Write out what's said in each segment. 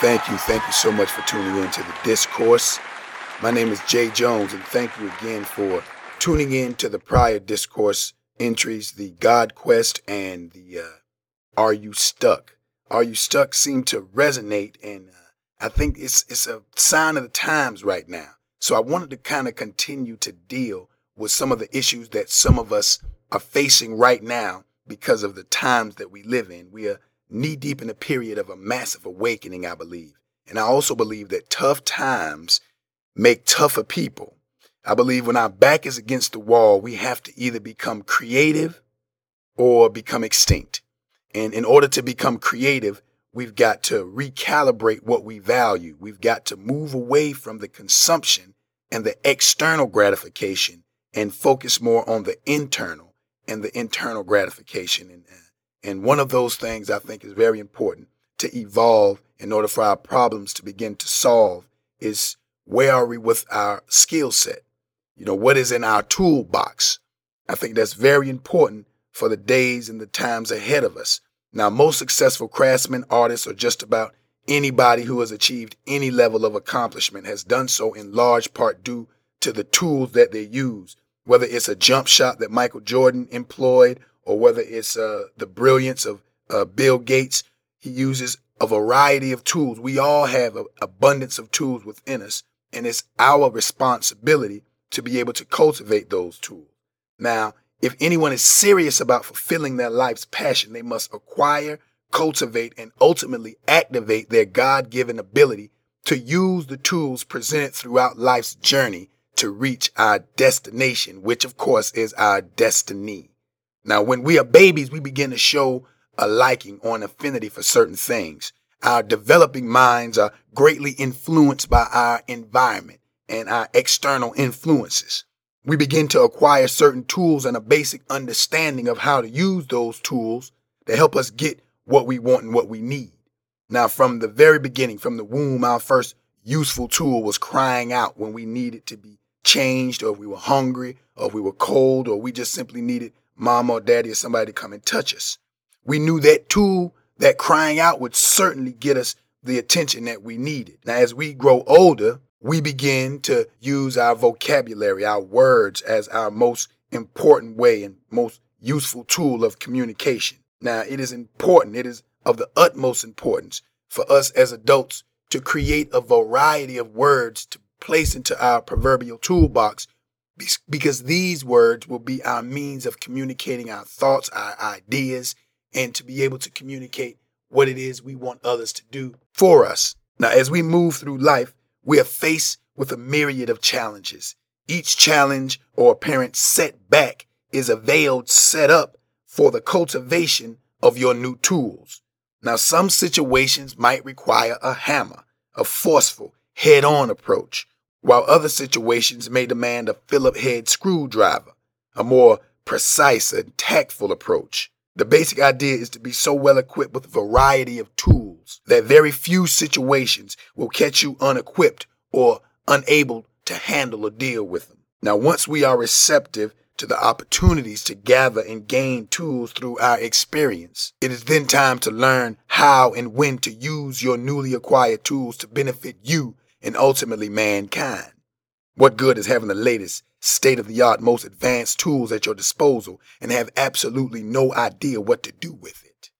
Thank you. Thank you so much for tuning in to the discourse. My name is Jay Jones, and thank you again for tuning in to the prior discourse entries, the God Quest and the uh, Are You Stuck? Are You Stuck seem to resonate, and uh, I think it's, it's a sign of the times right now. So I wanted to kind of continue to deal with some of the issues that some of us are facing right now because of the times that we live in. We are knee deep in a period of a massive awakening, I believe. And I also believe that tough times make tougher people. I believe when our back is against the wall, we have to either become creative or become extinct. And in order to become creative, we've got to recalibrate what we value. We've got to move away from the consumption and the external gratification and focus more on the internal and the internal gratification. And, uh, and one of those things I think is very important to evolve in order for our problems to begin to solve is where are we with our skill set? You know, what is in our toolbox? I think that's very important for the days and the times ahead of us. Now, most successful craftsmen, artists, or just about anybody who has achieved any level of accomplishment has done so in large part due to the tools that they use, whether it's a jump shot that Michael Jordan employed or whether it's uh, the brilliance of uh, Bill Gates. He uses a variety of tools. We all have an abundance of tools within us, and it's our responsibility to be able to cultivate those tools. Now, if anyone is serious about fulfilling their life's passion, they must acquire, cultivate, and ultimately activate their God given ability to use the tools presented throughout life's journey to reach our destination, which of course is our destiny. Now, when we are babies, we begin to show a liking or an affinity for certain things. Our developing minds are greatly influenced by our environment and our external influences. We begin to acquire certain tools and a basic understanding of how to use those tools to help us get what we want and what we need. Now, from the very beginning, from the womb, our first useful tool was crying out when we needed to be changed, or we were hungry, or we were cold, or we just simply needed mom or daddy or somebody to come and touch us. We knew that tool, that crying out would certainly get us the attention that we needed. Now, as we grow older, we begin to use our vocabulary, our words as our most important way and most useful tool of communication. Now, it is important, it is of the utmost importance for us as adults to create a variety of words to place into our proverbial toolbox because these words will be our means of communicating our thoughts, our ideas, and to be able to communicate what it is we want others to do for us. Now, as we move through life, we are faced with a myriad of challenges. Each challenge or apparent setback is a veiled setup for the cultivation of your new tools. Now, some situations might require a hammer, a forceful, head on approach, while other situations may demand a Phillip head screwdriver, a more precise and tactful approach. The basic idea is to be so well equipped with a variety of tools that very few situations will catch you unequipped or unable to handle or deal with them. Now, once we are receptive to the opportunities to gather and gain tools through our experience, it is then time to learn how and when to use your newly acquired tools to benefit you and ultimately mankind. What good is having the latest, state of the art, most advanced tools at your disposal and have absolutely no idea what to do with it?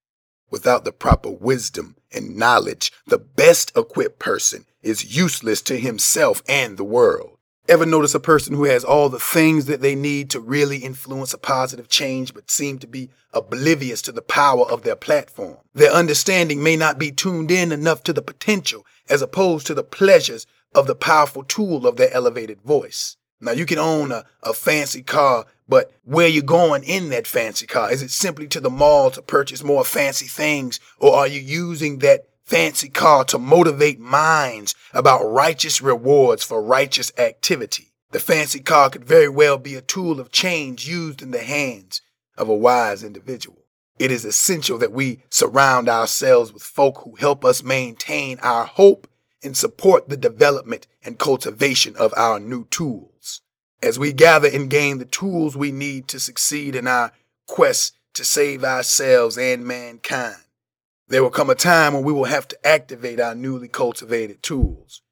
Without the proper wisdom and knowledge, the best equipped person is useless to himself and the world. Ever notice a person who has all the things that they need to really influence a positive change but seem to be oblivious to the power of their platform? Their understanding may not be tuned in enough to the potential as opposed to the pleasures of the powerful tool of their elevated voice. Now you can own a, a fancy car, but where you going in that fancy car? Is it simply to the mall to purchase more fancy things? Or are you using that fancy car to motivate minds about righteous rewards for righteous activity? The fancy car could very well be a tool of change used in the hands of a wise individual. It is essential that we surround ourselves with folk who help us maintain our hope and support the development and cultivation of our new tools. As we gather and gain the tools we need to succeed in our quest to save ourselves and mankind, There will come a time when we will have to activate our newly cultivated tools.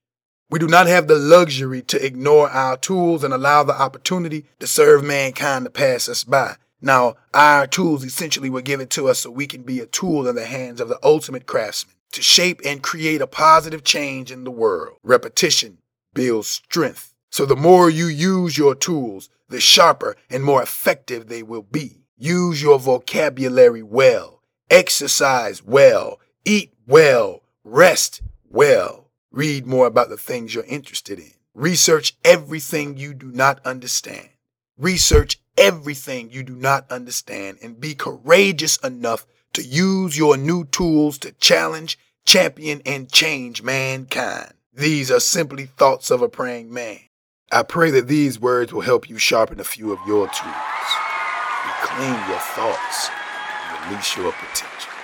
We do not have the luxury to ignore our tools and allow the opportunity to serve mankind to pass us by. Now, our tools essentially were given to us so we can be a tool in the hands of the ultimate craftsman to shape and create a positive change in the world. Repetition builds strength. So the more you use your tools, the sharper and more effective they will be. Use your vocabulary well. Exercise well. Eat well. Rest well. Read more about the things you're interested in. Research everything you do not understand. Research everything you do not understand and be courageous enough to use your new tools to challenge, champion, and change mankind. These are simply thoughts of a praying man. I pray that these words will help you sharpen a few of your tools, reclaim your thoughts, and release your potential.